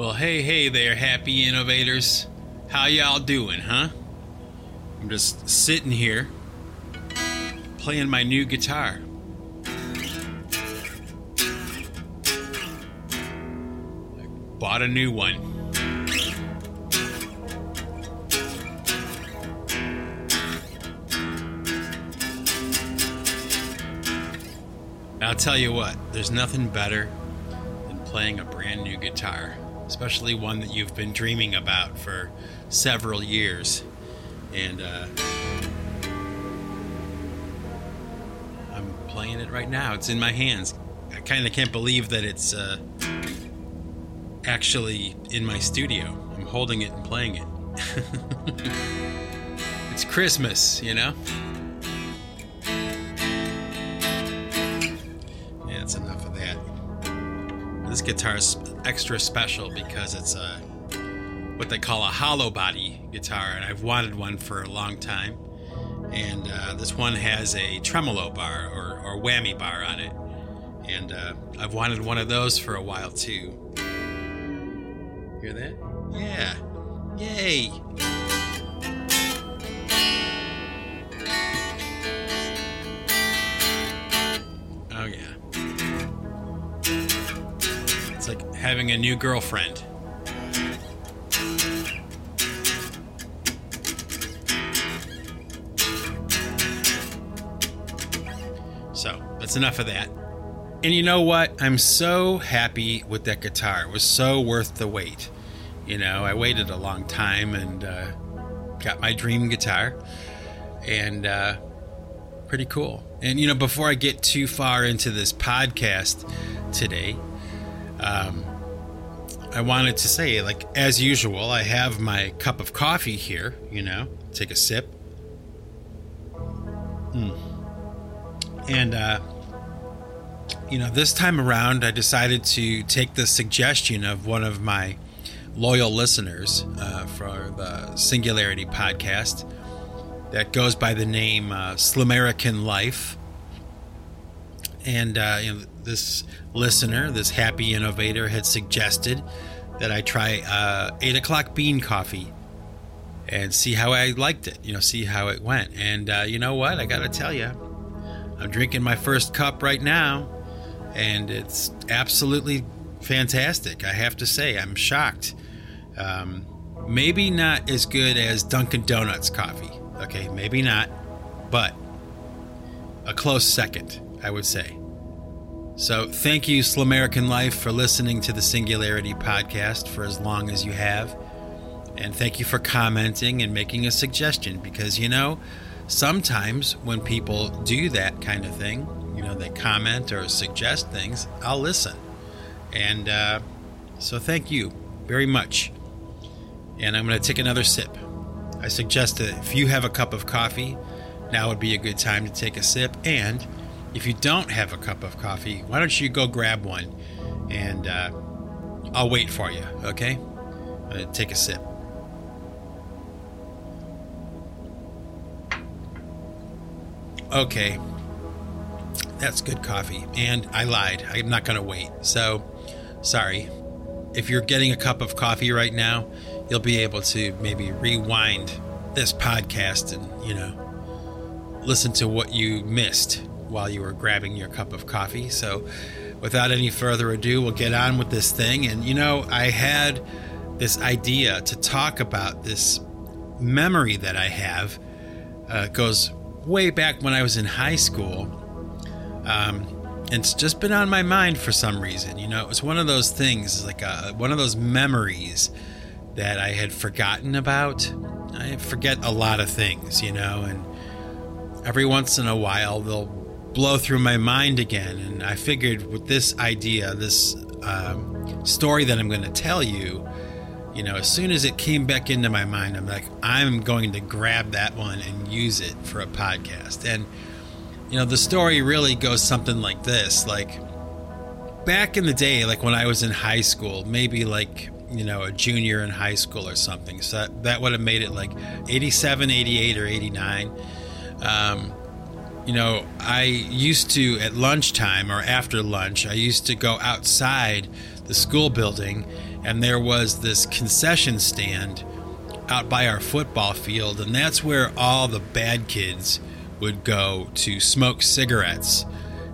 Well, hey, hey there, happy innovators. How y'all doing, huh? I'm just sitting here playing my new guitar. I bought a new one. I'll tell you what, there's nothing better than playing a brand new guitar, especially one that you've been dreaming about for several years. And uh, I'm playing it right now. It's in my hands. I kind of can't believe that it's uh, actually in my studio. I'm holding it and playing it. it's Christmas, you know? Yeah, that's enough of that. This guitar is extra special because it's a what they call a hollow body guitar, and I've wanted one for a long time. And uh, this one has a tremolo bar or, or whammy bar on it, and uh, I've wanted one of those for a while too. Hear that? Yeah. Yay! A new girlfriend. So, that's enough of that. And you know what? I'm so happy with that guitar. It was so worth the wait. You know, I waited a long time and uh, got my dream guitar. And uh, pretty cool. And, you know, before I get too far into this podcast today, um, I wanted to say, like, as usual, I have my cup of coffee here, you know, take a sip. Mm. And, uh, you know, this time around, I decided to take the suggestion of one of my loyal listeners uh, for the Singularity podcast that goes by the name uh, Slamerican Life. And uh, you know, this listener, this happy innovator, had suggested that I try uh, 8 o'clock bean coffee and see how I liked it, you know, see how it went. And uh, you know what? I got to tell you, I'm drinking my first cup right now, and it's absolutely fantastic. I have to say, I'm shocked. Um, maybe not as good as Dunkin' Donuts coffee. Okay, maybe not, but a close second, I would say. So, thank you, Slamerican Life, for listening to the Singularity podcast for as long as you have. And thank you for commenting and making a suggestion because, you know, sometimes when people do that kind of thing, you know, they comment or suggest things, I'll listen. And uh, so, thank you very much. And I'm going to take another sip. I suggest that if you have a cup of coffee, now would be a good time to take a sip. And if you don't have a cup of coffee, why don't you go grab one and uh, I'll wait for you, okay? Uh, take a sip. Okay, that's good coffee. And I lied. I'm not going to wait. So, sorry. If you're getting a cup of coffee right now, you'll be able to maybe rewind this podcast and, you know, listen to what you missed while you were grabbing your cup of coffee. So, without any further ado, we'll get on with this thing. And, you know, I had this idea to talk about this memory that I have. Uh, goes way back when I was in high school. Um, it's just been on my mind for some reason. You know, it was one of those things, like a, one of those memories that I had forgotten about. I forget a lot of things, you know, and every once in a while they'll blow through my mind again. And I figured with this idea, this um, story that I'm going to tell you, you know, as soon as it came back into my mind, I'm like, I'm going to grab that one and use it for a podcast. And, you know, the story really goes something like this like, back in the day, like when I was in high school, maybe like, you know, a junior in high school or something. So that, that would have made it like 87, 88, or 89. Um, you know, I used to, at lunchtime or after lunch, I used to go outside the school building and there was this concession stand out by our football field, and that's where all the bad kids would go to smoke cigarettes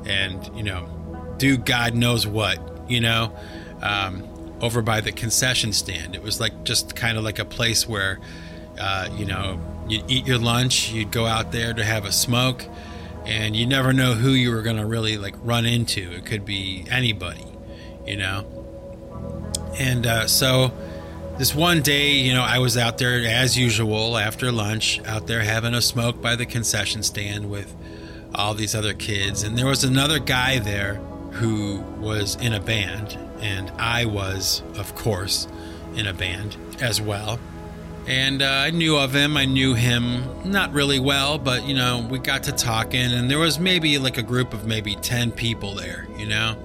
and, you know, do God knows what, you know, um, over by the concession stand. It was like just kind of like a place where, uh, you know, you'd eat your lunch, you'd go out there to have a smoke, and you never know who you were going to really like run into. It could be anybody, you know. And uh, so this one day, you know, I was out there as usual after lunch, out there having a smoke by the concession stand with all these other kids. And there was another guy there who was in a band, and I was, of course, in a band as well. And uh, I knew of him. I knew him not really well, but you know, we got to talking, and there was maybe like a group of maybe 10 people there, you know?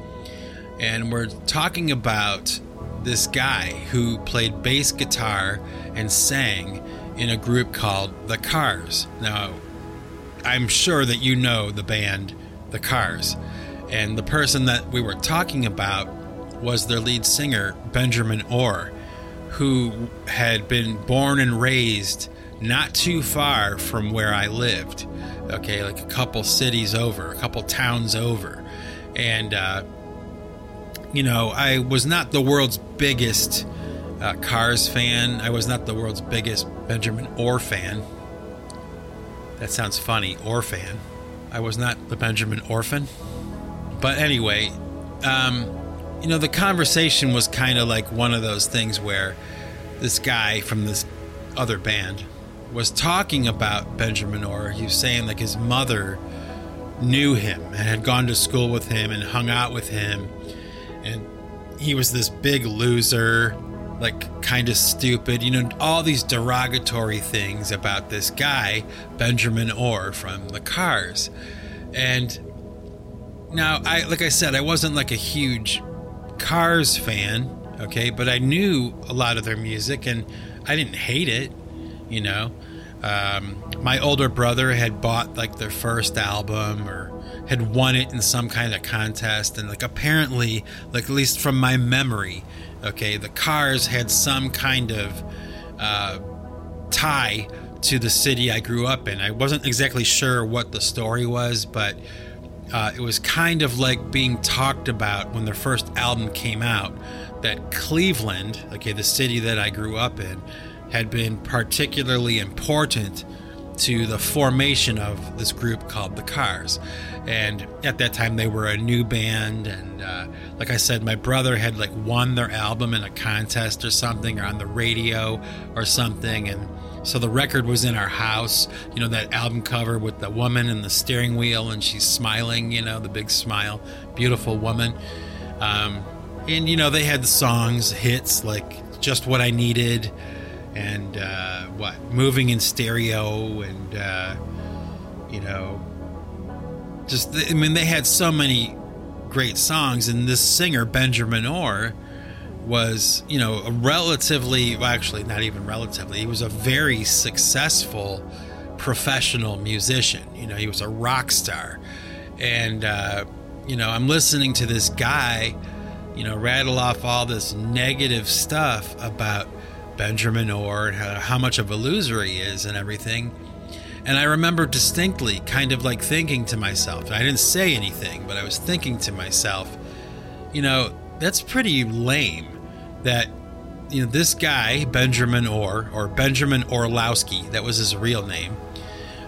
And we're talking about this guy who played bass guitar and sang in a group called The Cars. Now, I'm sure that you know the band The Cars. And the person that we were talking about was their lead singer, Benjamin Orr, who had been born and raised not too far from where I lived. Okay, like a couple cities over, a couple towns over. And, uh, you know, I was not the world's biggest uh, Cars fan. I was not the world's biggest Benjamin Orr fan. That sounds funny, Orr fan. I was not the Benjamin Orphan. But anyway, um, you know, the conversation was kind of like one of those things where this guy from this other band was talking about Benjamin Orr. He was saying like his mother knew him and had gone to school with him and hung out with him and he was this big loser, like kind of stupid, you know, all these derogatory things about this guy, Benjamin Orr from the Cars. And now I like I said, I wasn't like a huge Cars fan, okay, but I knew a lot of their music and I didn't hate it, you know. Um, my older brother had bought like their first album or had won it in some kind of contest and like apparently like at least from my memory okay the cars had some kind of uh, tie to the city i grew up in i wasn't exactly sure what the story was but uh, it was kind of like being talked about when their first album came out that cleveland okay the city that i grew up in had been particularly important to the formation of this group called the Cars. And at that time, they were a new band. And uh, like I said, my brother had like won their album in a contest or something, or on the radio or something. And so the record was in our house. You know that album cover with the woman and the steering wheel, and she's smiling. You know the big smile, beautiful woman. Um, and you know they had the songs, hits like "Just What I Needed." and uh, what moving in stereo and uh, you know just i mean they had so many great songs and this singer benjamin orr was you know a relatively well actually not even relatively he was a very successful professional musician you know he was a rock star and uh, you know i'm listening to this guy you know rattle off all this negative stuff about Benjamin Orr, how much of a loser he is, and everything. And I remember distinctly kind of like thinking to myself, I didn't say anything, but I was thinking to myself, you know, that's pretty lame that, you know, this guy, Benjamin Orr, or Benjamin Orlowski, that was his real name,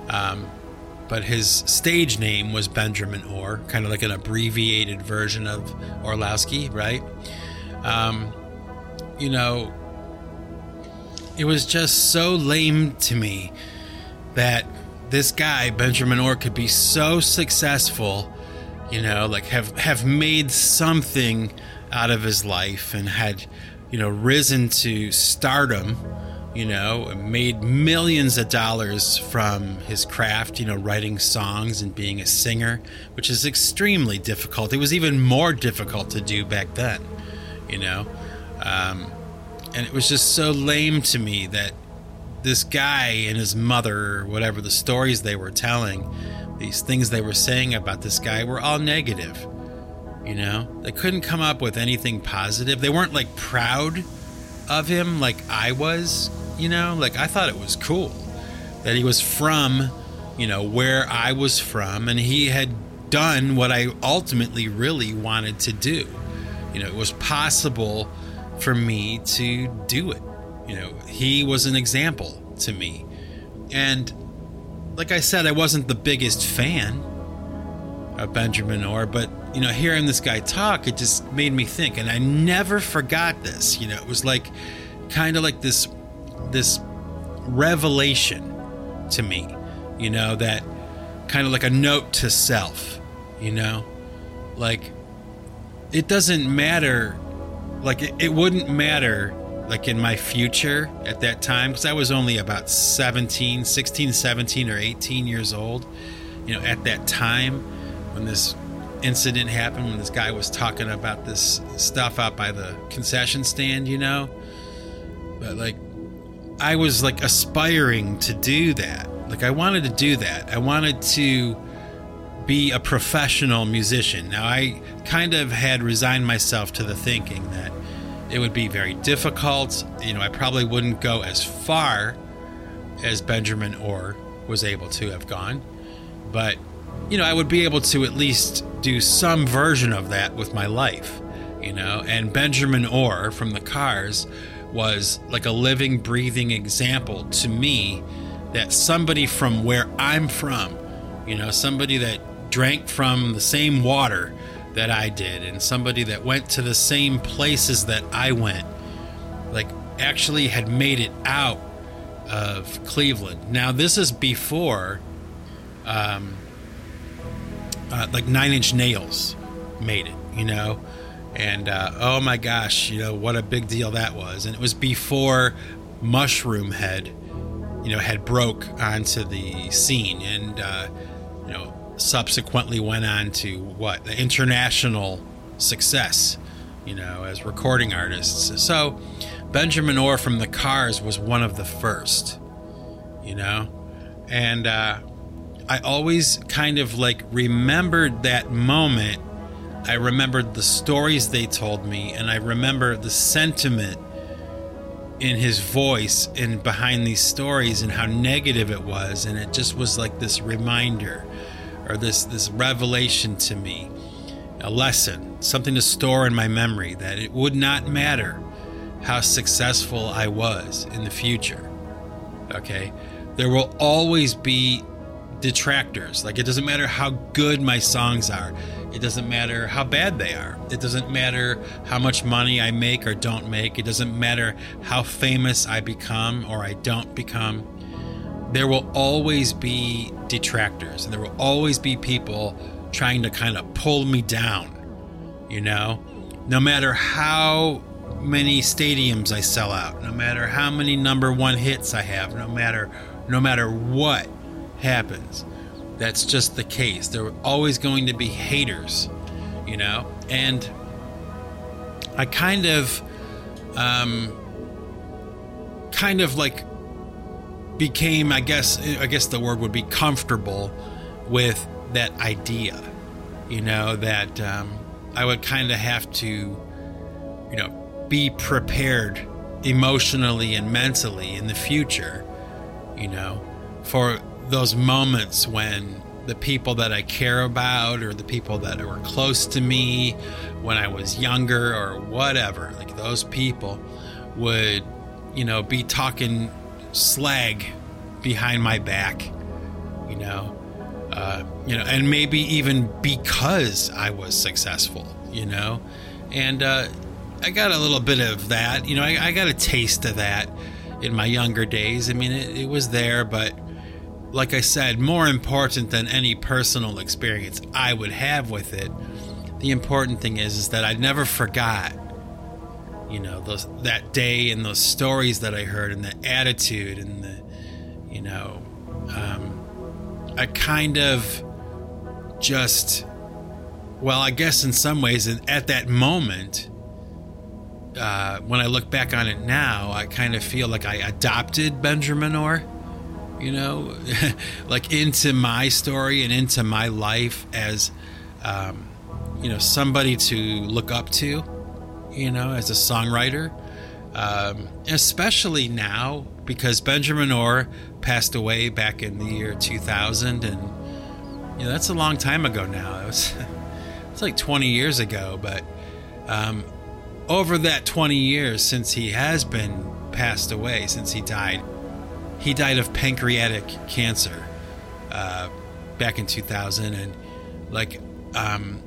um, but his stage name was Benjamin Orr, kind of like an abbreviated version of Orlowski, right? Um, you know, it was just so lame to me that this guy Benjamin Orr could be so successful, you know, like have have made something out of his life and had, you know, risen to stardom, you know, made millions of dollars from his craft, you know, writing songs and being a singer, which is extremely difficult. It was even more difficult to do back then, you know. Um, and it was just so lame to me that this guy and his mother, whatever the stories they were telling, these things they were saying about this guy were all negative. You know, they couldn't come up with anything positive. They weren't like proud of him like I was, you know, like I thought it was cool that he was from, you know, where I was from and he had done what I ultimately really wanted to do. You know, it was possible for me to do it. You know, he was an example to me. And like I said, I wasn't the biggest fan of Benjamin Orr, but you know, hearing this guy talk, it just made me think, and I never forgot this. You know, it was like kind of like this this revelation to me. You know, that kind of like a note to self. You know, like it doesn't matter. Like it, it wouldn't matter like in my future at that time because I was only about 17, 16, 17 or 18 years old. You know, at that time when this incident happened when this guy was talking about this stuff out by the concession stand, you know? But like I was like aspiring to do that. Like I wanted to do that. I wanted to be a professional musician. Now I kind of had resigned myself to the thinking that it would be very difficult. You know, I probably wouldn't go as far as Benjamin Orr was able to have gone, but you know, I would be able to at least do some version of that with my life, you know. And Benjamin Orr from the Cars was like a living, breathing example to me that somebody from where I'm from, you know, somebody that drank from the same water that I did, and somebody that went to the same places that I went, like actually had made it out of Cleveland. Now, this is before. Um, uh, like Nine Inch Nails made it, you know, and uh, oh my gosh, you know what a big deal that was, and it was before Mushroom Mushroomhead, you know, had broke onto the scene, and uh, you know subsequently went on to what? The international success, you know, as recording artists. So Benjamin Orr from the Cars was one of the first, you know, and uh, I always kind of like remembered that moment. I remembered the stories they told me, and I remember the sentiment in his voice and behind these stories and how negative it was. And it just was like this reminder or this, this revelation to me, a lesson, something to store in my memory that it would not matter how successful I was in the future. Okay. There will always be detractors. Like it doesn't matter how good my songs are. It doesn't matter how bad they are. It doesn't matter how much money I make or don't make. It doesn't matter how famous I become or I don't become. There will always be detractors and there will always be people trying to kind of pull me down. You know, no matter how many stadiums I sell out, no matter how many number 1 hits I have, no matter no matter what happens. That's just the case. There are always going to be haters, you know? And I kind of, um, kind of like became, I guess, I guess the word would be comfortable with that idea, you know, that um, I would kind of have to, you know, be prepared emotionally and mentally in the future, you know, for those moments when the people that I care about or the people that were close to me when I was younger or whatever, like those people would, you know, be talking slag behind my back, you know, uh, you know, and maybe even because I was successful, you know, and uh, I got a little bit of that, you know, I, I got a taste of that in my younger days. I mean, it, it was there, but like I said, more important than any personal experience I would have with it, the important thing is is that I never forgot, you know, those that day and those stories that I heard and the attitude and the, you know, um, I kind of just, well, I guess in some ways, at that moment, uh, when I look back on it now, I kind of feel like I adopted Benjamin Orr you know, like into my story and into my life as, um, you know, somebody to look up to, you know, as a songwriter. Um, especially now because Benjamin Orr passed away back in the year 2000, and you know that's a long time ago now. It was it's like 20 years ago, but um, over that 20 years since he has been passed away, since he died, he died of pancreatic cancer uh, back in 2000, and like um,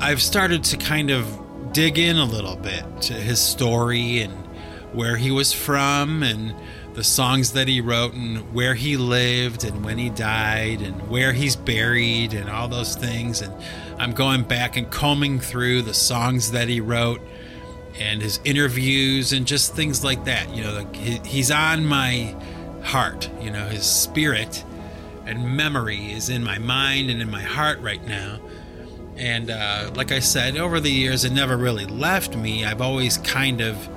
I've started to kind of dig in a little bit to his story and where he was from and the songs that he wrote and where he lived and when he died and where he's buried and all those things. And I'm going back and combing through the songs that he wrote and his interviews and just things like that you know like he's on my heart you know his spirit and memory is in my mind and in my heart right now and uh, like I said over the years it never really left me I've always kind of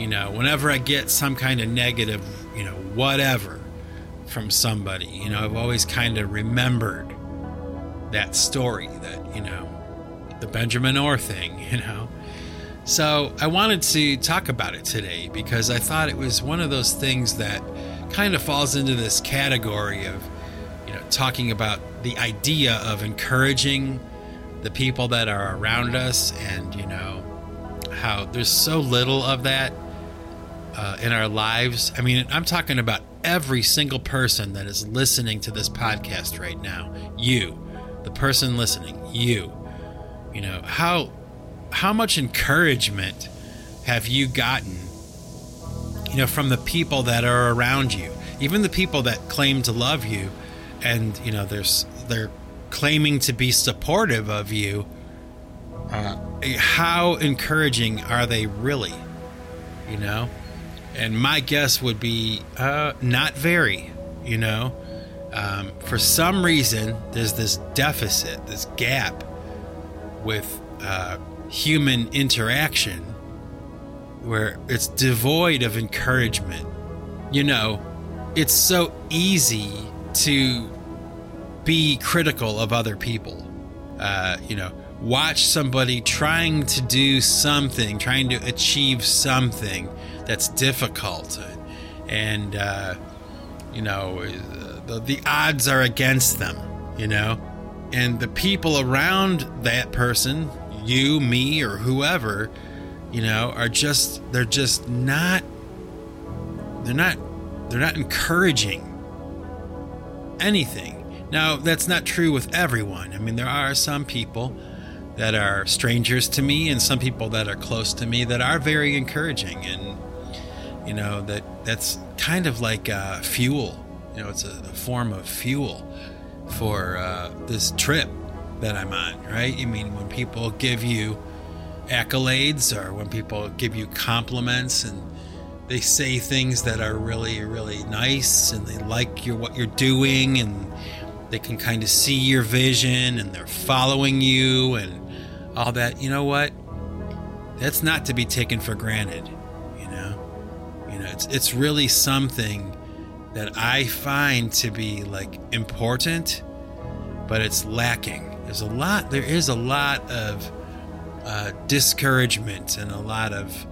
you know, whenever I get some kind of negative, you know, whatever from somebody, you know, I've always kind of remembered that story that, you know, the Benjamin Orr thing, you know. So I wanted to talk about it today because I thought it was one of those things that kind of falls into this category of, you know, talking about the idea of encouraging the people that are around us and, you know, how there's so little of that uh, in our lives. I mean, I'm talking about every single person that is listening to this podcast right now. You, the person listening, you. You know how how much encouragement have you gotten? You know, from the people that are around you, even the people that claim to love you, and you know, there's they're claiming to be supportive of you. Uh, how encouraging are they really? You know, and my guess would be uh, not very, you know. Um, for some reason, there's this deficit, this gap with uh, human interaction where it's devoid of encouragement. You know, it's so easy to be critical of other people. Uh, you know, watch somebody trying to do something, trying to achieve something that's difficult, and uh, you know the, the odds are against them. You know, and the people around that person, you, me, or whoever, you know, are just they're just not they're not they're not encouraging anything. Now, that's not true with everyone. I mean, there are some people that are strangers to me and some people that are close to me that are very encouraging and you know that that's kind of like uh, fuel you know it's a, a, form of fuel for uh, this trip that i'm on right i mean when people give you accolades or when people give you compliments and they say things that are really really nice and they like your what you're doing and they can kind of see your vision and they're following you and all that you know what that's not to be taken for granted you know? You know, it's it's really something that I find to be like important, but it's lacking. There's a lot. There is a lot of uh, discouragement and a lot of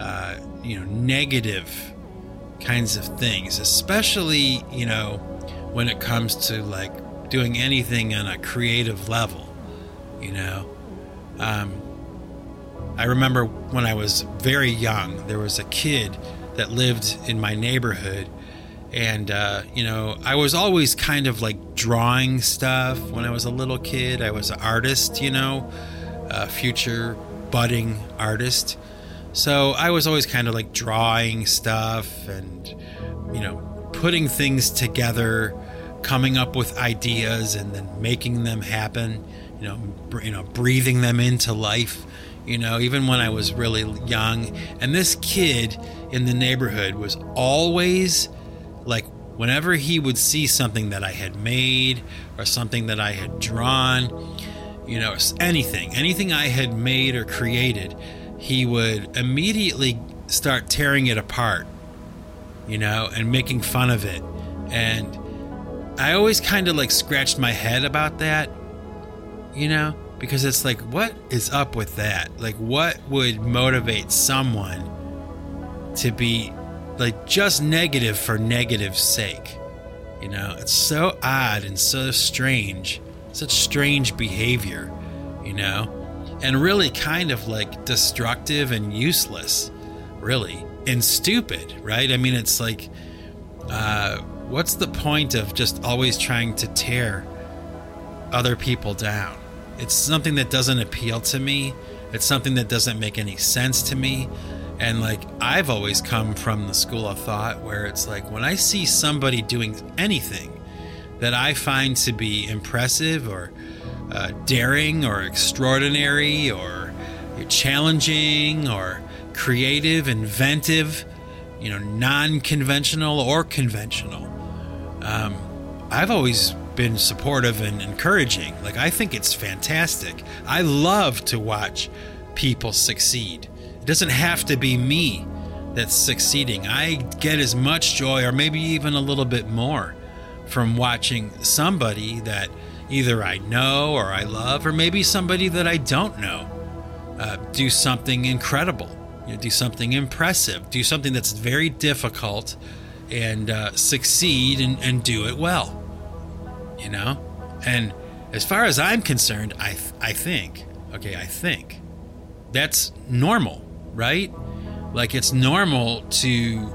uh, you know negative kinds of things, especially you know when it comes to like doing anything on a creative level. You know, um, I remember when I was very young, there was a kid that lived in my neighborhood. And, uh, you know, I was always kind of like drawing stuff when I was a little kid. I was an artist, you know, a future budding artist. So I was always kind of like drawing stuff and, you know, putting things together, coming up with ideas and then making them happen, you know, br- you know, breathing them into life you know, even when I was really young. And this kid in the neighborhood was always like, whenever he would see something that I had made or something that I had drawn, you know, anything, anything I had made or created, he would immediately start tearing it apart, you know, and making fun of it. And I always kind of like scratched my head about that, you know, because it's like, what is up with that? Like, what would motivate someone to be like just negative for negative's sake? You know, it's so odd and so strange, such strange behavior, you know, and really kind of like destructive and useless, really, and stupid, right? I mean, it's like, uh, what's the point of just always trying to tear other people down? It's something that doesn't appeal to me. It's something that doesn't make any sense to me. And like, I've always come from the school of thought where it's like, when I see somebody doing anything that I find to be impressive or uh, daring or extraordinary or challenging or creative, inventive, you know, non conventional or conventional, um, I've always been supportive and encouraging. Like, I think it's fantastic. I love to watch people succeed. It doesn't have to be me that's succeeding. I get as much joy, or maybe even a little bit more, from watching somebody that either I know or I love, or maybe somebody that I don't know uh, do something incredible, you know, do something impressive, do something that's very difficult, and uh, succeed and, and do it well. You know? And as far as I'm concerned, I, th- I think, okay, I think that's normal, right? Like it's normal to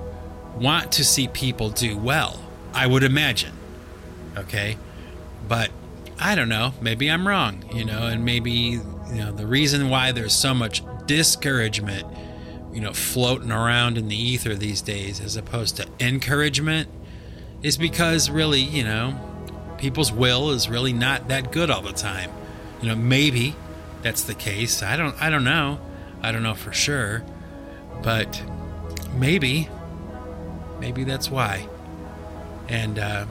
want to see people do well, I would imagine. Okay? But I don't know, maybe I'm wrong, you know, and maybe, you know, the reason why there's so much discouragement, you know, floating around in the ether these days as opposed to encouragement is because really, you know, people's will is really not that good all the time. You know, maybe that's the case. I don't I don't know. I don't know for sure. But maybe maybe that's why. And uh,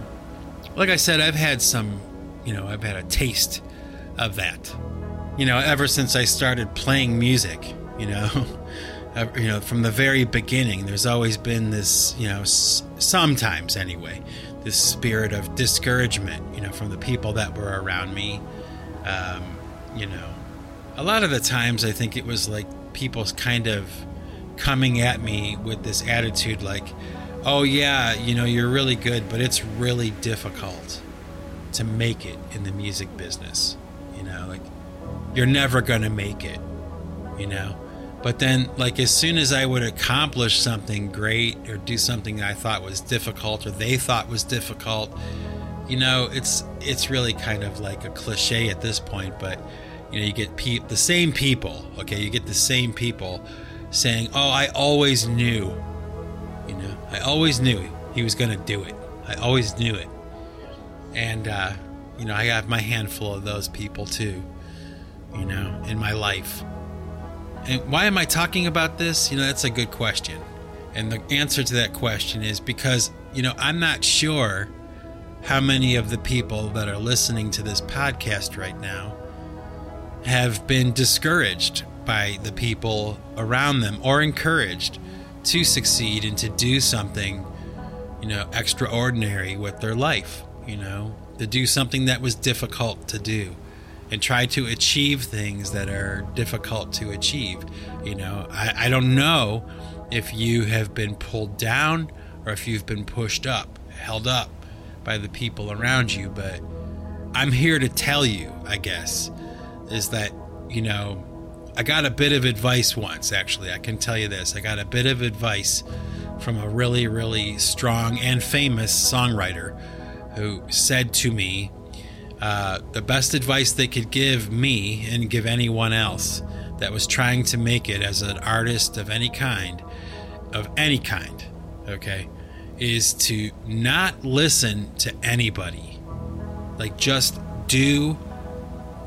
like I said, I've had some, you know, I've had a taste of that. You know, ever since I started playing music, you know, you know, from the very beginning, there's always been this, you know, s- sometimes anyway, this spirit of discouragement, you know, from the people that were around me. Um, you know, a lot of the times I think it was like people kind of coming at me with this attitude like, oh, yeah, you know, you're really good, but it's really difficult to make it in the music business. You know, like, you're never going to make it, you know? But then, like, as soon as I would accomplish something great or do something I thought was difficult or they thought was difficult, you know, it's it's really kind of like a cliche at this point. But you know, you get pe- the same people. Okay, you get the same people saying, "Oh, I always knew." You know, I always knew he was going to do it. I always knew it. And uh, you know, I have my handful of those people too. You know, in my life. And why am I talking about this? You know, that's a good question. And the answer to that question is because, you know, I'm not sure how many of the people that are listening to this podcast right now have been discouraged by the people around them or encouraged to succeed and to do something, you know, extraordinary with their life, you know, to do something that was difficult to do and try to achieve things that are difficult to achieve. You know, I, I don't know if you have been pulled down or if you've been pushed up, held up by the people around you, but I'm here to tell you, I guess, is that, you know, I got a bit of advice once, actually. I can tell you this. I got a bit of advice from a really, really strong and famous songwriter who said to me, uh, the best advice they could give me and give anyone else that was trying to make it as an artist of any kind, of any kind, okay, is to not listen to anybody. Like, just do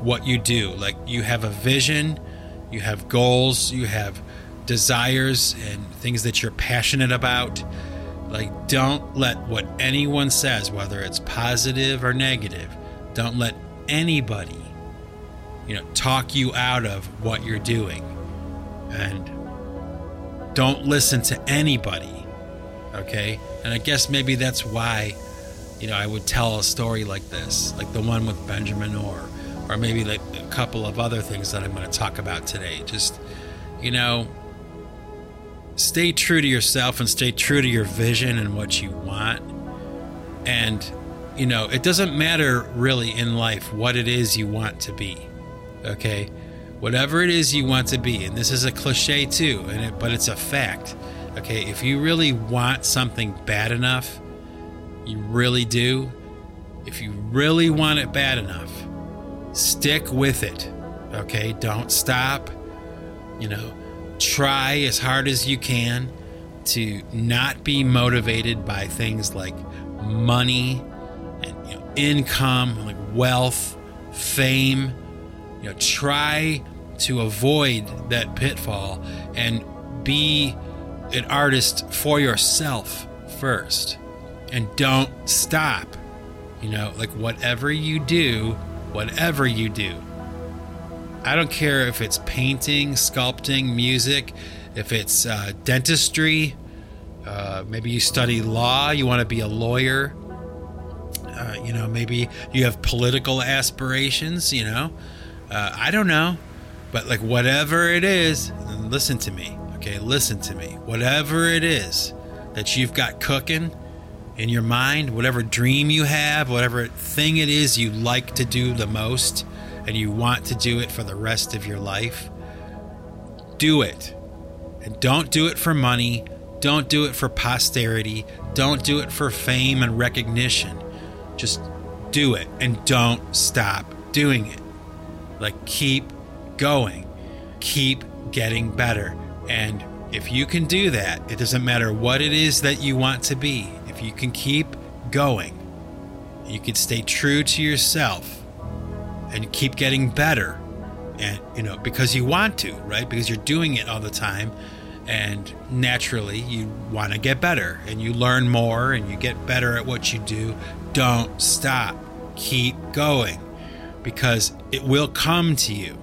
what you do. Like, you have a vision, you have goals, you have desires and things that you're passionate about. Like, don't let what anyone says, whether it's positive or negative, don't let anybody, you know, talk you out of what you're doing. And don't listen to anybody. Okay? And I guess maybe that's why, you know, I would tell a story like this, like the one with Benjamin Orr, or maybe like a couple of other things that I'm going to talk about today. Just, you know, stay true to yourself and stay true to your vision and what you want. And, you know, it doesn't matter really in life what it is you want to be. Okay? Whatever it is you want to be, and this is a cliche too, and it, but it's a fact. Okay, if you really want something bad enough, you really do. If you really want it bad enough, stick with it. Okay, don't stop. You know, try as hard as you can to not be motivated by things like money and you know, income, like wealth, fame. You know, try to avoid that pitfall and be an artist for yourself first. And don't stop. You know, like whatever you do, whatever you do, I don't care if it's painting, sculpting, music, if it's uh, dentistry, uh, maybe you study law, you want to be a lawyer. Uh, you know, maybe you have political aspirations, you know. Uh, I don't know. But, like, whatever it is, listen to me, okay? Listen to me. Whatever it is that you've got cooking in your mind, whatever dream you have, whatever thing it is you like to do the most, and you want to do it for the rest of your life, do it. And don't do it for money. Don't do it for posterity. Don't do it for fame and recognition. Just do it and don't stop doing it. Like, keep going, keep getting better. And if you can do that, it doesn't matter what it is that you want to be, you can keep going, you can stay true to yourself and keep getting better and you know because you want to right? Because you're doing it all the time and naturally you want to get better and you learn more and you get better at what you do. Don't stop. Keep going because it will come to you.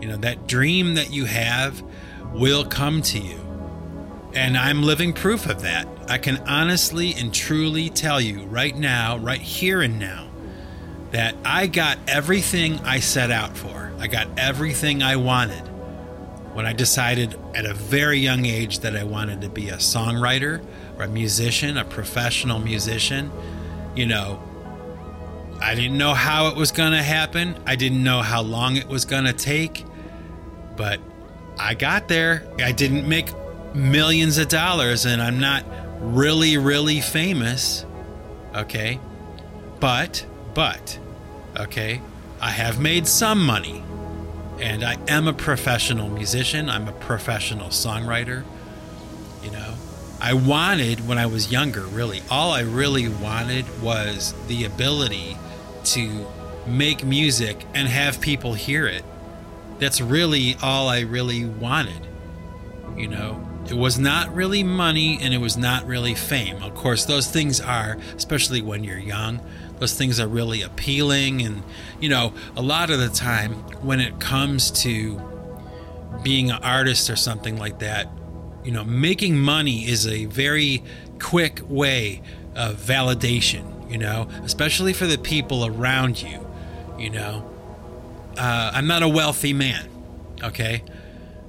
You know that dream that you have will come to you and i'm living proof of that i can honestly and truly tell you right now right here and now that I got everything I set out for. I got everything I wanted when I decided at a very young age that I wanted to be a songwriter or a musician, a professional musician. You know, I didn't know how it was going to happen, I didn't know how long it was going to take, but I got there. I didn't make millions of dollars and I'm not really, really famous. Okay. But, but, Okay. I have made some money. And I am a professional musician. I'm a professional songwriter. You know, I wanted when I was younger, really, all I really wanted was the ability to make music and have people hear it. That's really all I really wanted. You know, it was not really money and it was not really fame. Of course, those things are, especially when you're young, those things are really appealing. And, you know, a lot of the time when it comes to being an artist or something like that, you know, making money is a very quick way of validation, you know, especially for the people around you. You know, uh, I'm not a wealthy man, okay?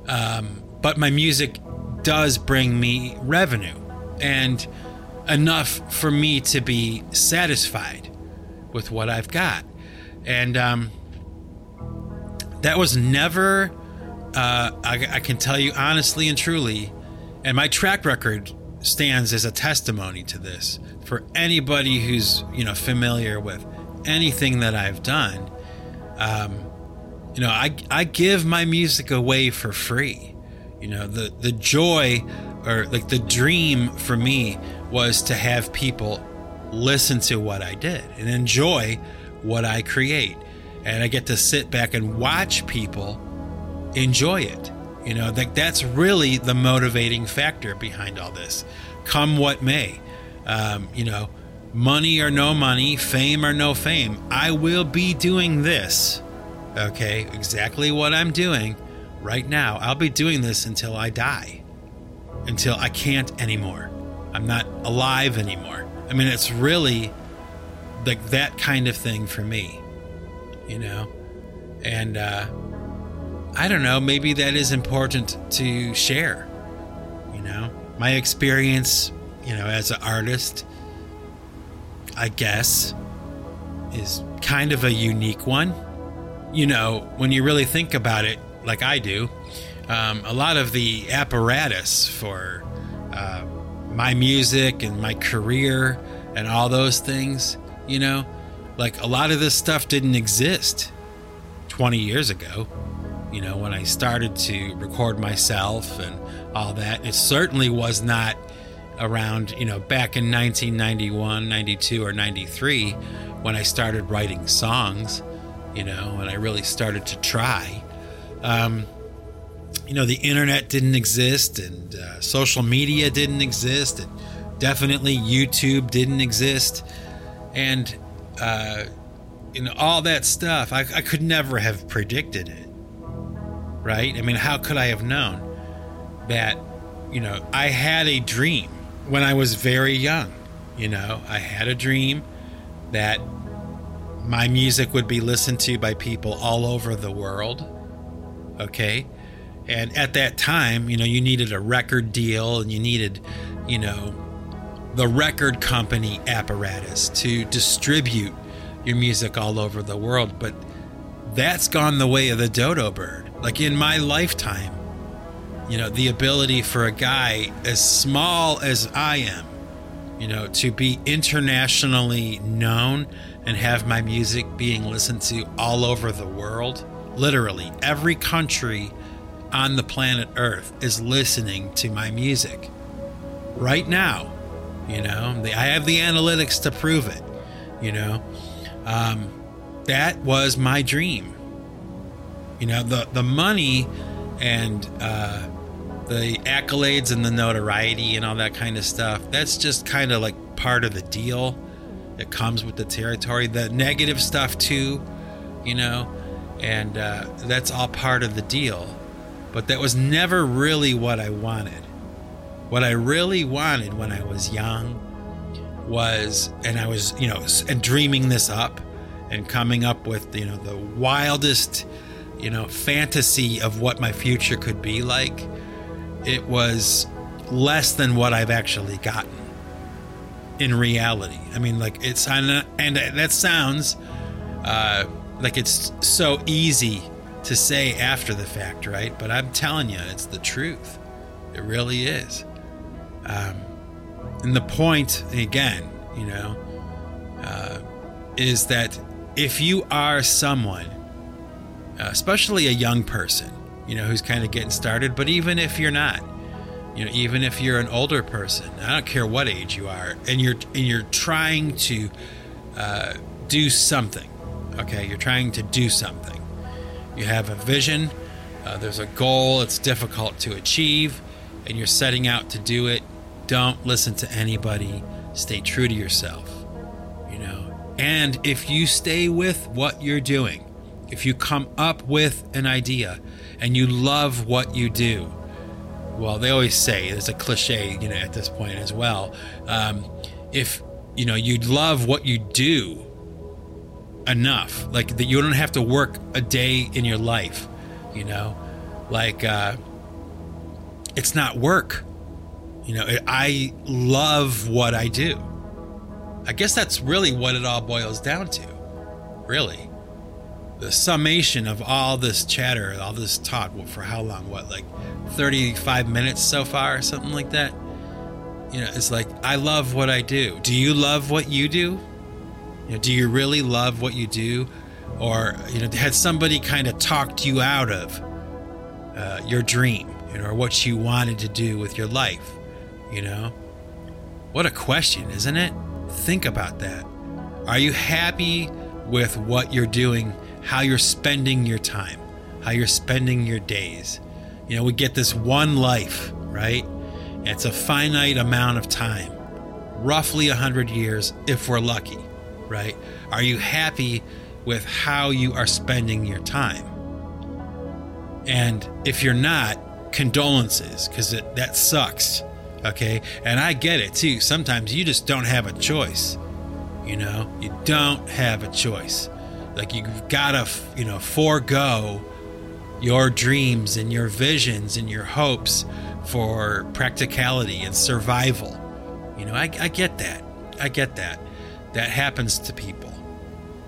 Um, but my music does bring me revenue and enough for me to be satisfied with what I've got. And um, that was never, uh, I, I can tell you honestly and truly, and my track record stands as a testimony to this for anybody who's you know familiar with anything that I've done. Um, you know, I I give my music away for free. You know, the the joy or like the dream for me was to have people listen to what I did and enjoy what I create. And I get to sit back and watch people enjoy it. You know, that that's really the motivating factor behind all this. Come what may. Um, you know, money or no money, fame or no fame, I will be doing this. Okay, exactly what I'm doing right now. I'll be doing this until I die. Until I can't anymore. I'm not alive anymore. I mean, it's really like that kind of thing for me, you know? And uh, I don't know, maybe that is important to share. You know, my experience, you know, as an artist, I guess, is kind of a unique one. You know, when you really think about it, like I do, um, a lot of the apparatus for uh, my music and my career and all those things, you know, like a lot of this stuff didn't exist 20 years ago. You know, when I started to record myself and all that, it certainly was not around, you know, back in 1991, 92, or 93 when I started writing songs, you know, and I really started to try. Um, you know, the internet didn't exist and uh, social media didn't exist, and definitely YouTube didn't exist. And, uh, you know, all that stuff, I, I could never have predicted it. Right? I mean, how could I have known that, you know, I had a dream when I was very young. You know, I had a dream that my music would be listened to by people all over the world. Okay. And at that time, you know, you needed a record deal and you needed, you know, the record company apparatus to distribute your music all over the world. But that's gone the way of the dodo bird. Like in my lifetime, you know, the ability for a guy as small as I am, you know, to be internationally known and have my music being listened to all over the world. Literally, every country on the planet Earth is listening to my music right now. You know, I have the analytics to prove it. You know, um, that was my dream. You know, the the money and uh, the accolades and the notoriety and all that kind of stuff. That's just kind of like part of the deal. It comes with the territory. The negative stuff too, you know, and uh, that's all part of the deal. But that was never really what I wanted. What I really wanted when I was young was, and I was, you know, and dreaming this up and coming up with, you know, the wildest, you know, fantasy of what my future could be like it was less than what I've actually gotten in reality. I mean, like it's and, that sounds uh, like it's so easy to say after the fact, right? But I'm telling you, it's the truth. It really is. Um, and the point, again, you know, uh, is that if you are someone, uh, especially a young person, you know, who's kind of getting started. But even if you're not, you know, even if you're an older person, I don't care what age you are, and you're and you're trying to uh, do something. Okay, you're trying to do something. You have a vision. Uh, there's a goal. It's difficult to achieve, and you're setting out to do it. Don't listen to anybody. Stay true to yourself. You know, and if you stay with what you're doing, if you come up with an idea and you love what you do, well, they always say there's a cliche, you know, at this point as well. Um, if you know you love what you do enough, like that, you don't have to work a day in your life, you know, like uh, it's not work. You know, I love what I do. I guess that's really what it all boils down to. Really the summation of all this chatter, all this talk, for how long? What, like 35 minutes so far, or something like that? You know, it's like, I love what I do. Do you love what you do? You know, do you really love what you do? Or, you know, had somebody kind of talked you out of uh, your dream, you know, or what you wanted to do with your life? You know? What a question, isn't it? Think about that. Are you happy with what you're doing how you're spending your time, how you're spending your days. You know, we get this one life, right? It's a finite amount of time, roughly 100 years if we're lucky, right? Are you happy with how you are spending your time? And if you're not, condolences, because that sucks, okay? And I get it too. Sometimes you just don't have a choice, you know? You don't have a choice Like you've got to, you know, forego your dreams and your visions and your hopes for practicality and survival. You know, I, I get that. I get that. That happens to people.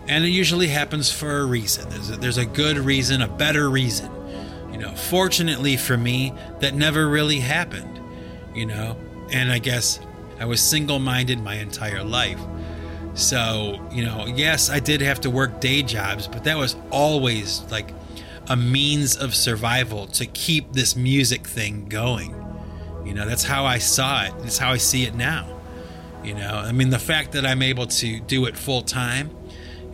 And it usually happens for a reason. There's a, there's a good reason, a better reason. You know, fortunately for me, that never really happened. You know, and I guess I was single minded my entire life. So, you know, yes, I did have to work day jobs, but that was always like a means of survival to keep this music thing going. You know, that's how I saw it. That's how I see it now. You know, I mean, the fact that I'm able to do it full time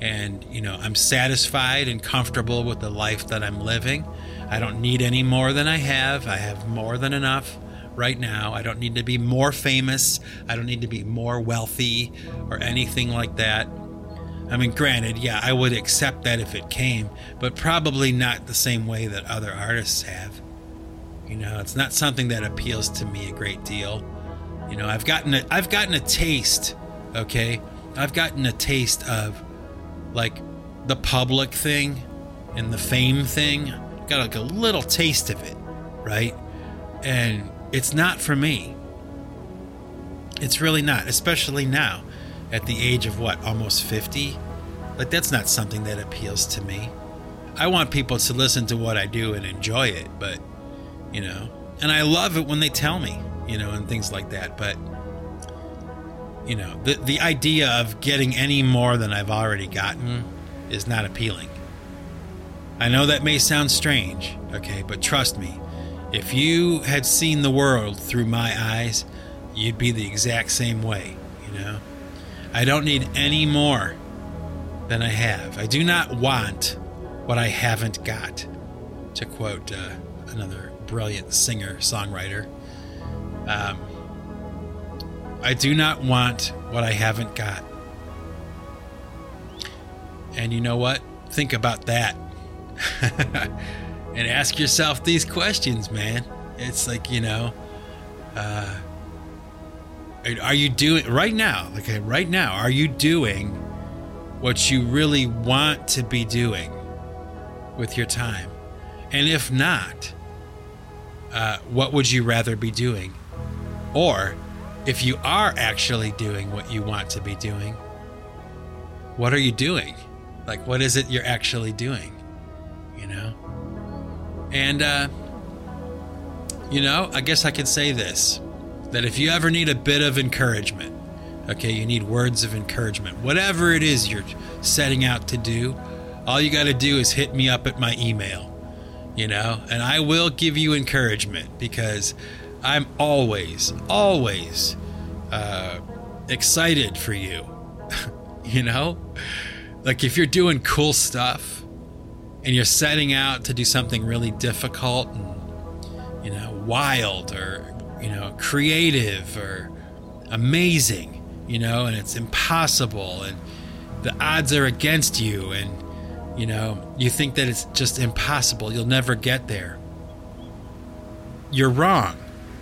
and, you know, I'm satisfied and comfortable with the life that I'm living. I don't need any more than I have. I have more than enough right now. I don't need to be more famous. I don't need to be more wealthy or anything like that. I mean, granted, yeah, I would accept that if it came, but probably not the same way that other artists have. You know, it's not something that appeals to me a great deal. You know, I've gotten a, I've gotten a taste, okay? I've gotten a taste of like the public thing and the fame thing. Got like a little taste of it, right? And it's not for me. It's really not, especially now at the age of what, almost 50? Like, that's not something that appeals to me. I want people to listen to what I do and enjoy it, but, you know, and I love it when they tell me, you know, and things like that, but, you know, the, the idea of getting any more than I've already gotten is not appealing. I know that may sound strange, okay, but trust me, if you had seen the world through my eyes, you'd be the exact same way, you know? I don't need any more than I have. I do not want what I haven't got, to quote uh, another brilliant singer songwriter. Um, I do not want what I haven't got. And you know what? Think about that. and ask yourself these questions, man. It's like, you know, uh, are you doing right now? Okay, right now, are you doing what you really want to be doing with your time? And if not, uh, what would you rather be doing? Or if you are actually doing what you want to be doing, what are you doing? Like, what is it you're actually doing? You know? And, uh, you know, I guess I could say this that if you ever need a bit of encouragement, okay, you need words of encouragement, whatever it is you're setting out to do, all you got to do is hit me up at my email, you know, and I will give you encouragement because I'm always, always uh, excited for you, you know? Like if you're doing cool stuff and you're setting out to do something really difficult and, you know, wild or you know, creative or amazing, you know, and it's impossible and the odds are against you and you know, you think that it's just impossible. You'll never get there. You're wrong.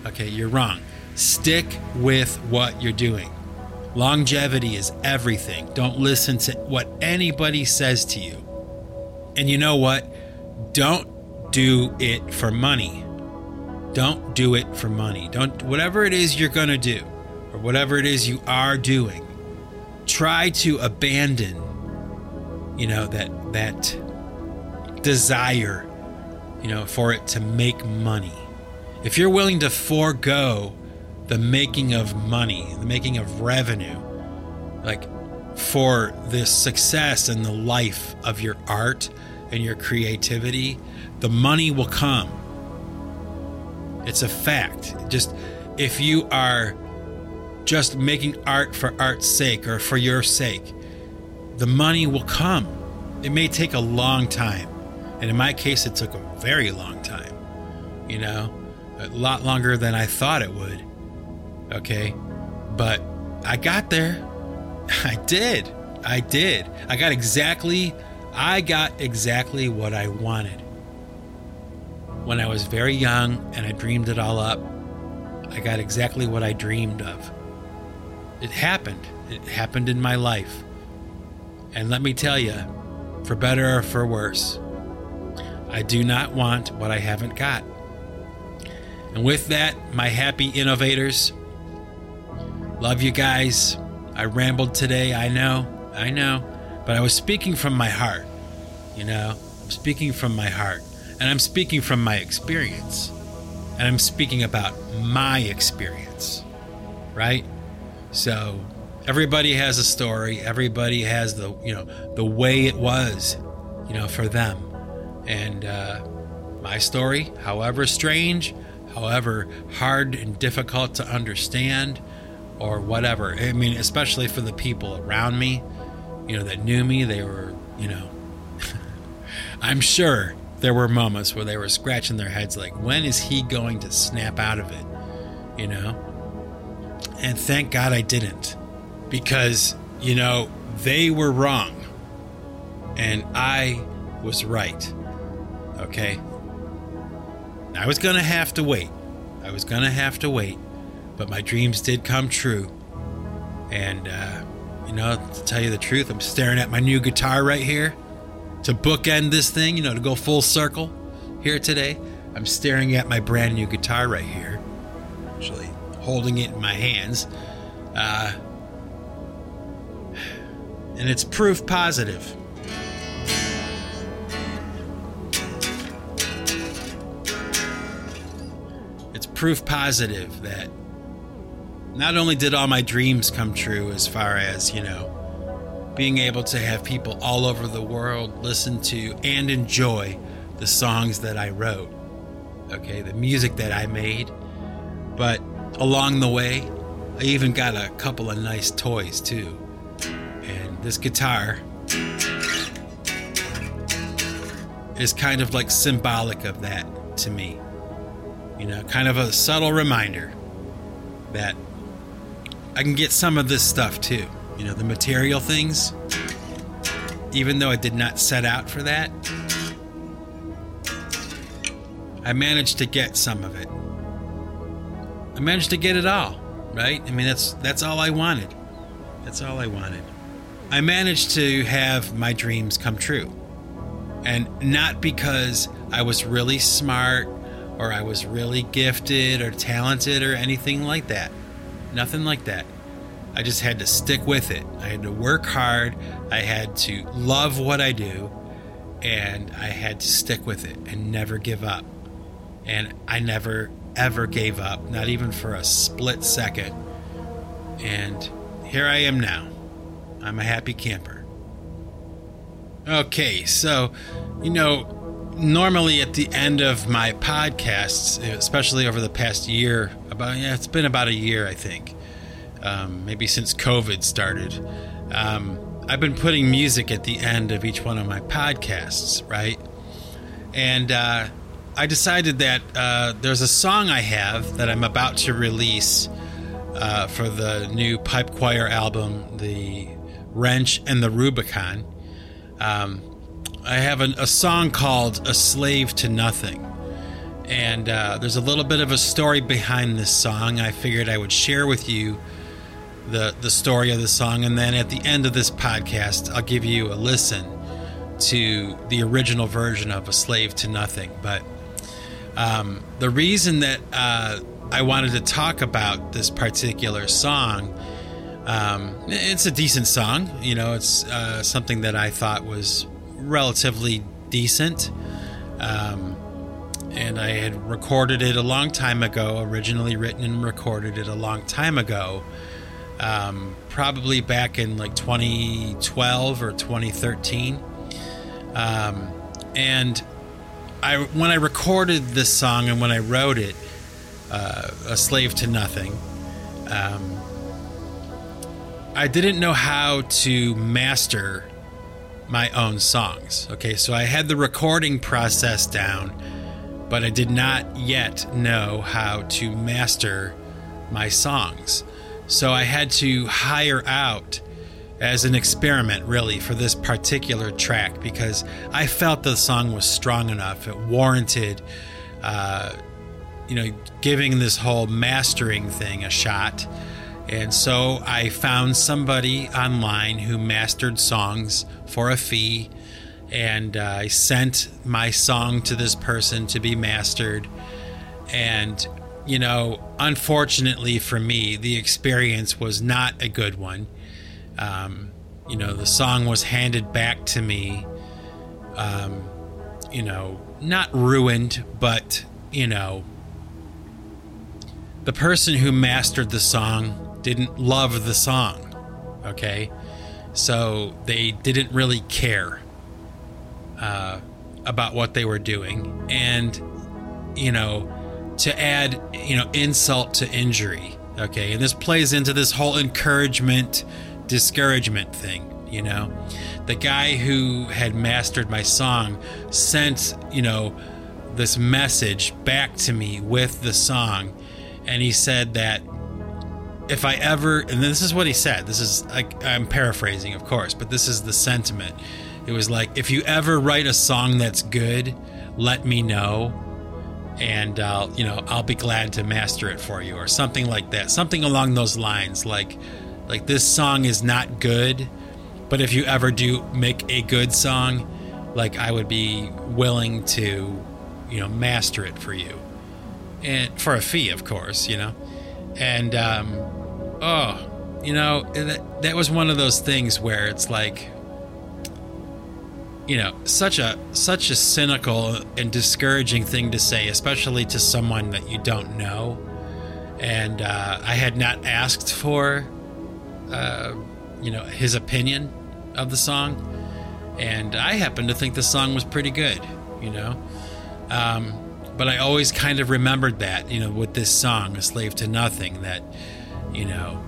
Okay, you're wrong. Stick with what you're doing. Longevity is everything. Don't listen to what anybody says to you. And you know what? Don't do it for money. Don't do it for money. Don't whatever it is you're going to do or whatever it is you are doing. Try to abandon you know that that desire you know for it to make money. If you're willing to forego the making of money, the making of revenue, like for the success and the life of your art and your creativity, the money will come it's a fact. Just if you are just making art for art's sake or for your sake, the money will come. It may take a long time. And in my case, it took a very long time. You know, a lot longer than I thought it would. Okay. But I got there. I did. I did. I got exactly, I got exactly what I wanted when I was very young and I dreamed it all up, I got exactly what I dreamed of. It happened. It happened in my life. And let me tell you, for better or for worse. I do not want what I haven't got. And with that, my happy innovators, love you guys. I rambled today, I know, I know, but I was speaking from my heart, you know, I'm speaking from my heart, and I'm speaking from my experience, and I'm speaking about my experience, right? So everybody has a story, everybody has the, you know, the way it was, you know, for them. And uh, my story, however strange, however hard and difficult to understand or whatever. I mean, especially for the people around me, you know, that knew me, they were, you know, I'm sure there were moments where they were scratching their heads like, when is he going to snap out of it? You know? And thank God I didn't because, you know, they were wrong and I was right. Okay? I was going to have to wait. I was going to have to wait, but my dreams did come true. And, uh, you know, to tell you the truth, I'm staring at my new guitar right here to bookend this thing, you know, to go full circle here today. I'm staring at my brand new guitar right here, actually holding it in my hands. Uh, and it's proof positive proof positive that not only did all my dreams come true as far as, you know, being able to have people all over the world listen to and enjoy the songs that I wrote, okay, the music that I made, but along the way, I even got a couple of nice toys too. And this guitar is kind of like symbolic of that to me. You know, kind of a subtle reminder that I can get some of this stuff too. You know, the material things, even though I did not set out for that, I managed to get some of it. I managed to get it all, right? I mean, that's that's all I wanted. That's all I wanted. I managed to have my dreams come true. And not because I was really smart or I was really gifted or talented or anything like that. Nothing like that. I just had to stick with it. I had to work hard. I had to love what I do. And I had to stick with it and never give up. And I never, ever gave up, not even for a split second. And here I am now. I'm a happy camper. Okay, so, you know, normally at the end of my podcasts, especially over the past year, about yeah, it's been about a year, I think, um, maybe since COVID started. Um, I've been putting music at the end of each one of my podcasts, right? And uh, I decided that uh, there's a song I have that I'm about to release uh, for the new Pipe Choir album, the Wrench and the Rubicon. Um, I have a song called "A Slave to Nothing," and uh, there's a little bit of a story behind this song. I figured I would share with you the the story of the song, and then at the end of this podcast, I'll give you a listen to the original version of "A Slave to Nothing." But um, the reason that uh, I wanted to talk about this particular song. Um, it's a decent song, you know. It's uh, something that I thought was relatively decent. Um, and I had recorded it a long time ago, originally written and recorded it a long time ago, um, probably back in like 2012 or 2013. Um, and I, when I recorded this song and when I wrote it, uh, "A Slave to Nothing," um, I didn't know how to master my own songs. Okay, so I had the recording process down, but I did not yet know how to master my songs. So I had to hire out as an experiment, really, for this particular track because I felt the song was strong enough. It warranted, uh, you know, giving this whole mastering thing a shot. And so I found somebody online who mastered songs for a fee. and uh, I sent my song to this person to be mastered. And, you know, unfortunately for me, the experience was not a good one. Um, you know, the song was handed back to me, um, you know, not ruined, but, you know, the person who mastered the song didn't love the song. Okay. So they didn't really care uh, about what they were doing. And, you know, to add, you know, insult to injury. Okay. And this plays into this whole encouragement, discouragement thing. You know, the guy who had mastered my song sent, you know, this message back to me with the song. And he said that if I ever, and this is what he said, this is like, I'm paraphrasing, of course, but this is the sentiment. It was like, if you ever write a song that's good, let me know, and I'll, you know, I'll be glad to master it for you, or something like that, something along those lines. Like, like this song is not good, but if you ever do make a good song, like I would be willing to, you know, master it for you, and for a fee, of course, you know, and um, oh, you know, that, that was one of those things where it's like, you know, such a such a cynical and discouraging thing to say, especially to someone that you don't know. And uh, I had not asked for, uh, you know, his opinion of the song, and I happen to think the song was pretty good, you know. Um, but I always kind of remembered that, you know, with this song, "A Slave to Nothing," that you know,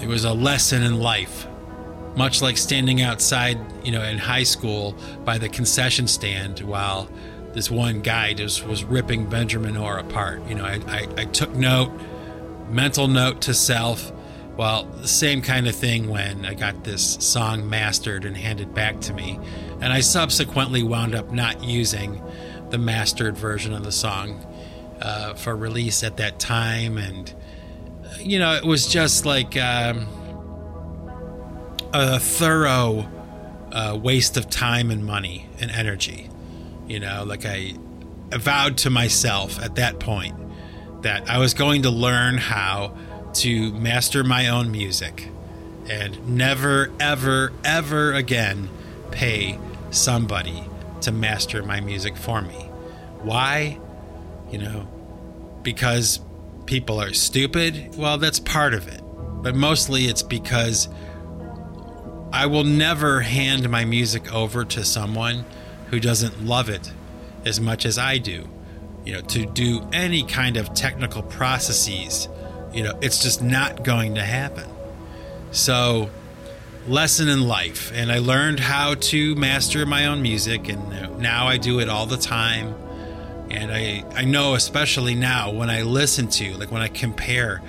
it was a lesson in life. Much like standing outside, you know, in high school by the concession stand while this one guy just was ripping Benjamin Orr apart. You know, I, I, I took note, mental note to self. Well, the same kind of thing when I got this song mastered and handed back to me. And I subsequently wound up not using the mastered version of the song uh, for release at that time. And you know, it was just like um, a thorough uh, waste of time and money and energy. You know, like I vowed to myself at that point that I was going to learn how to master my own music and never, ever, ever again pay somebody to master my music for me. Why? You know, because people are stupid? Well, that's part of it. But mostly it's because I will never hand my music over to someone who doesn't love it as much as I do. You know, to do any kind of technical processes, you know, it's just not going to happen. So, lesson in life. And I learned how to master my own music, and now I do it all the time and I I know especially now when I listen to like when I compare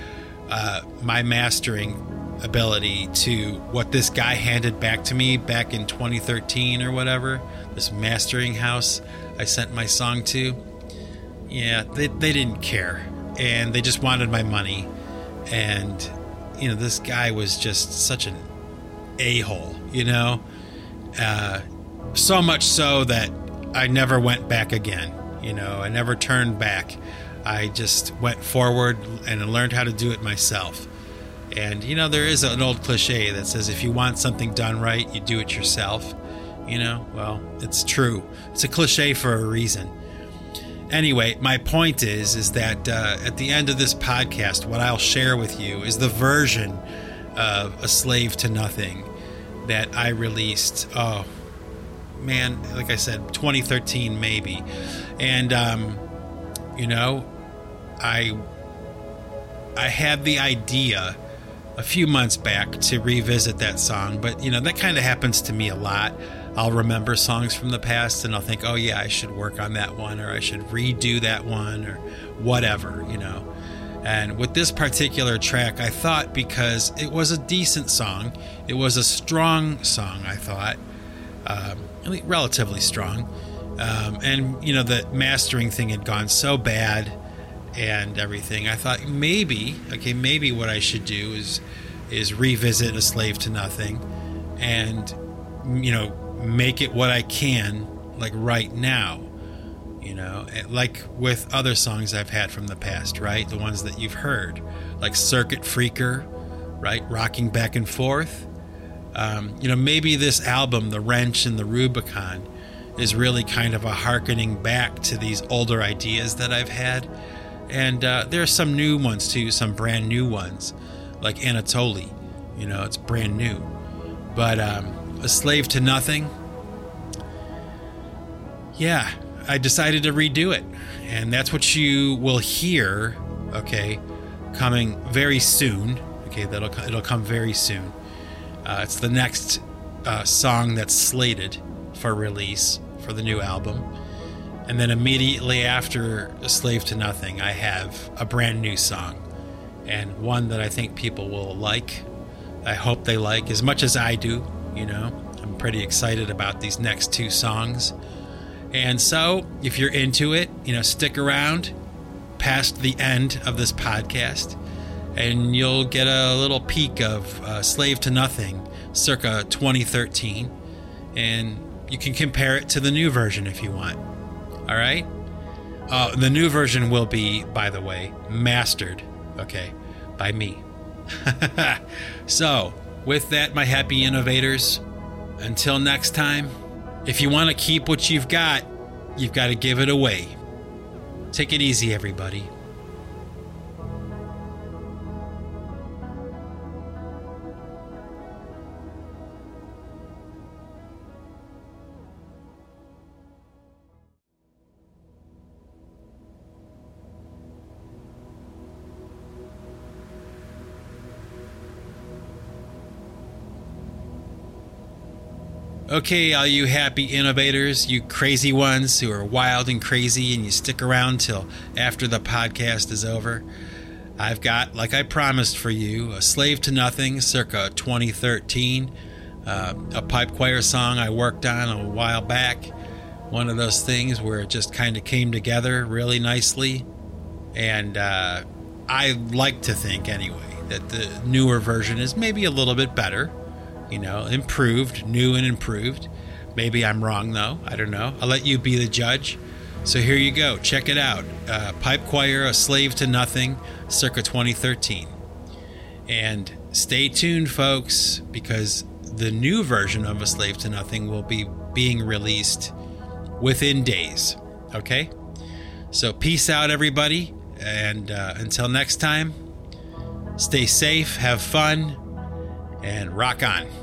uh, my mastering ability to what this guy handed back to me back in 2013 or whatever this mastering house I sent my song to yeah they, they didn't care. And they just wanted my money. And you know this guy was just such an a-hole you know? Uh, so much so that I never went back again you know, I never turned back. I just went forward and learned how to do it myself. And, you know, there is an old cliche that says if you want something done right, you do it yourself. You know, well, it's true. It's a cliche for a reason. Anyway, my point is, is that uh, at the end of this podcast, what I'll share with you is the version of A Slave to Nothing that I released. Oh, man, like I said, 2013 maybe. And um, you know, I I had the idea a few months back to revisit that song, but you know, that kind of happens to me a lot. I'll remember songs from the past and I'll think, "Oh yeah, I should work on that one or I should redo that one or whatever, you know." And with this particular track, I thought because it was a decent song, it was a strong song, I thought, um, relatively strong. Um, and you know the mastering thing had gone so bad and everything. I thought maybe, okay, maybe what I should do is is revisit a slave to nothing, and you know make it what I can, like right now. You know, eh, like with other songs I've had from the past, right? The ones that you've heard, like Circuit Freaker, right? Rocking back and forth. Um, you know, maybe this album, The Wrench and the Rubicon, is really kind of a harkening back to these older ideas that I've had. And uh, there are some new ones too, some brand new ones, like Anatoly. You know, it's brand new. But um, A Slave to Nothing, yeah, I decided to redo it. And that's what you will hear, okay, coming very soon. Okay, that'll it'll come very soon. Uh, it's the next uh, song that's slated for release for the new album. And then immediately after Slave to Nothing, I have a brand new song and one that I think people will like. I hope they like as much as I do, you know. I'm pretty excited about these next two songs. And so, if you're into it, you know, stick around past the end of this podcast and you'll get a little peek of uh, Slave to Nothing circa 2013. And you can compare it to the new version if you want. All right? Uh, the new version will be, by the way, mastered, okay, by me. so, with that, my happy innovators, until next time, if you want to keep what you've got, you've got to give it away. Take it easy, everybody. Okay, all you happy innovators, you crazy ones who are wild and crazy and you stick around till after the podcast is over. I've got, like I promised for you, A Slave to Nothing, circa 2013, uh, a pipe choir song I worked on a while back. One of those things where it just kind of came together really nicely. And uh, I like to think, anyway, that the newer version is maybe a little bit better you know, improved, new and improved. Maybe I'm wrong though. I don't know. I'll let you be the judge. So here you go. Check it out. Uh, Pipe Choir, A Slave to Nothing, circa 2013. And stay tuned, folks, because the new version of A Slave to Nothing will be being released within days. Okay? So peace out, everybody. And uh, until next time, stay safe, have fun, and rock on.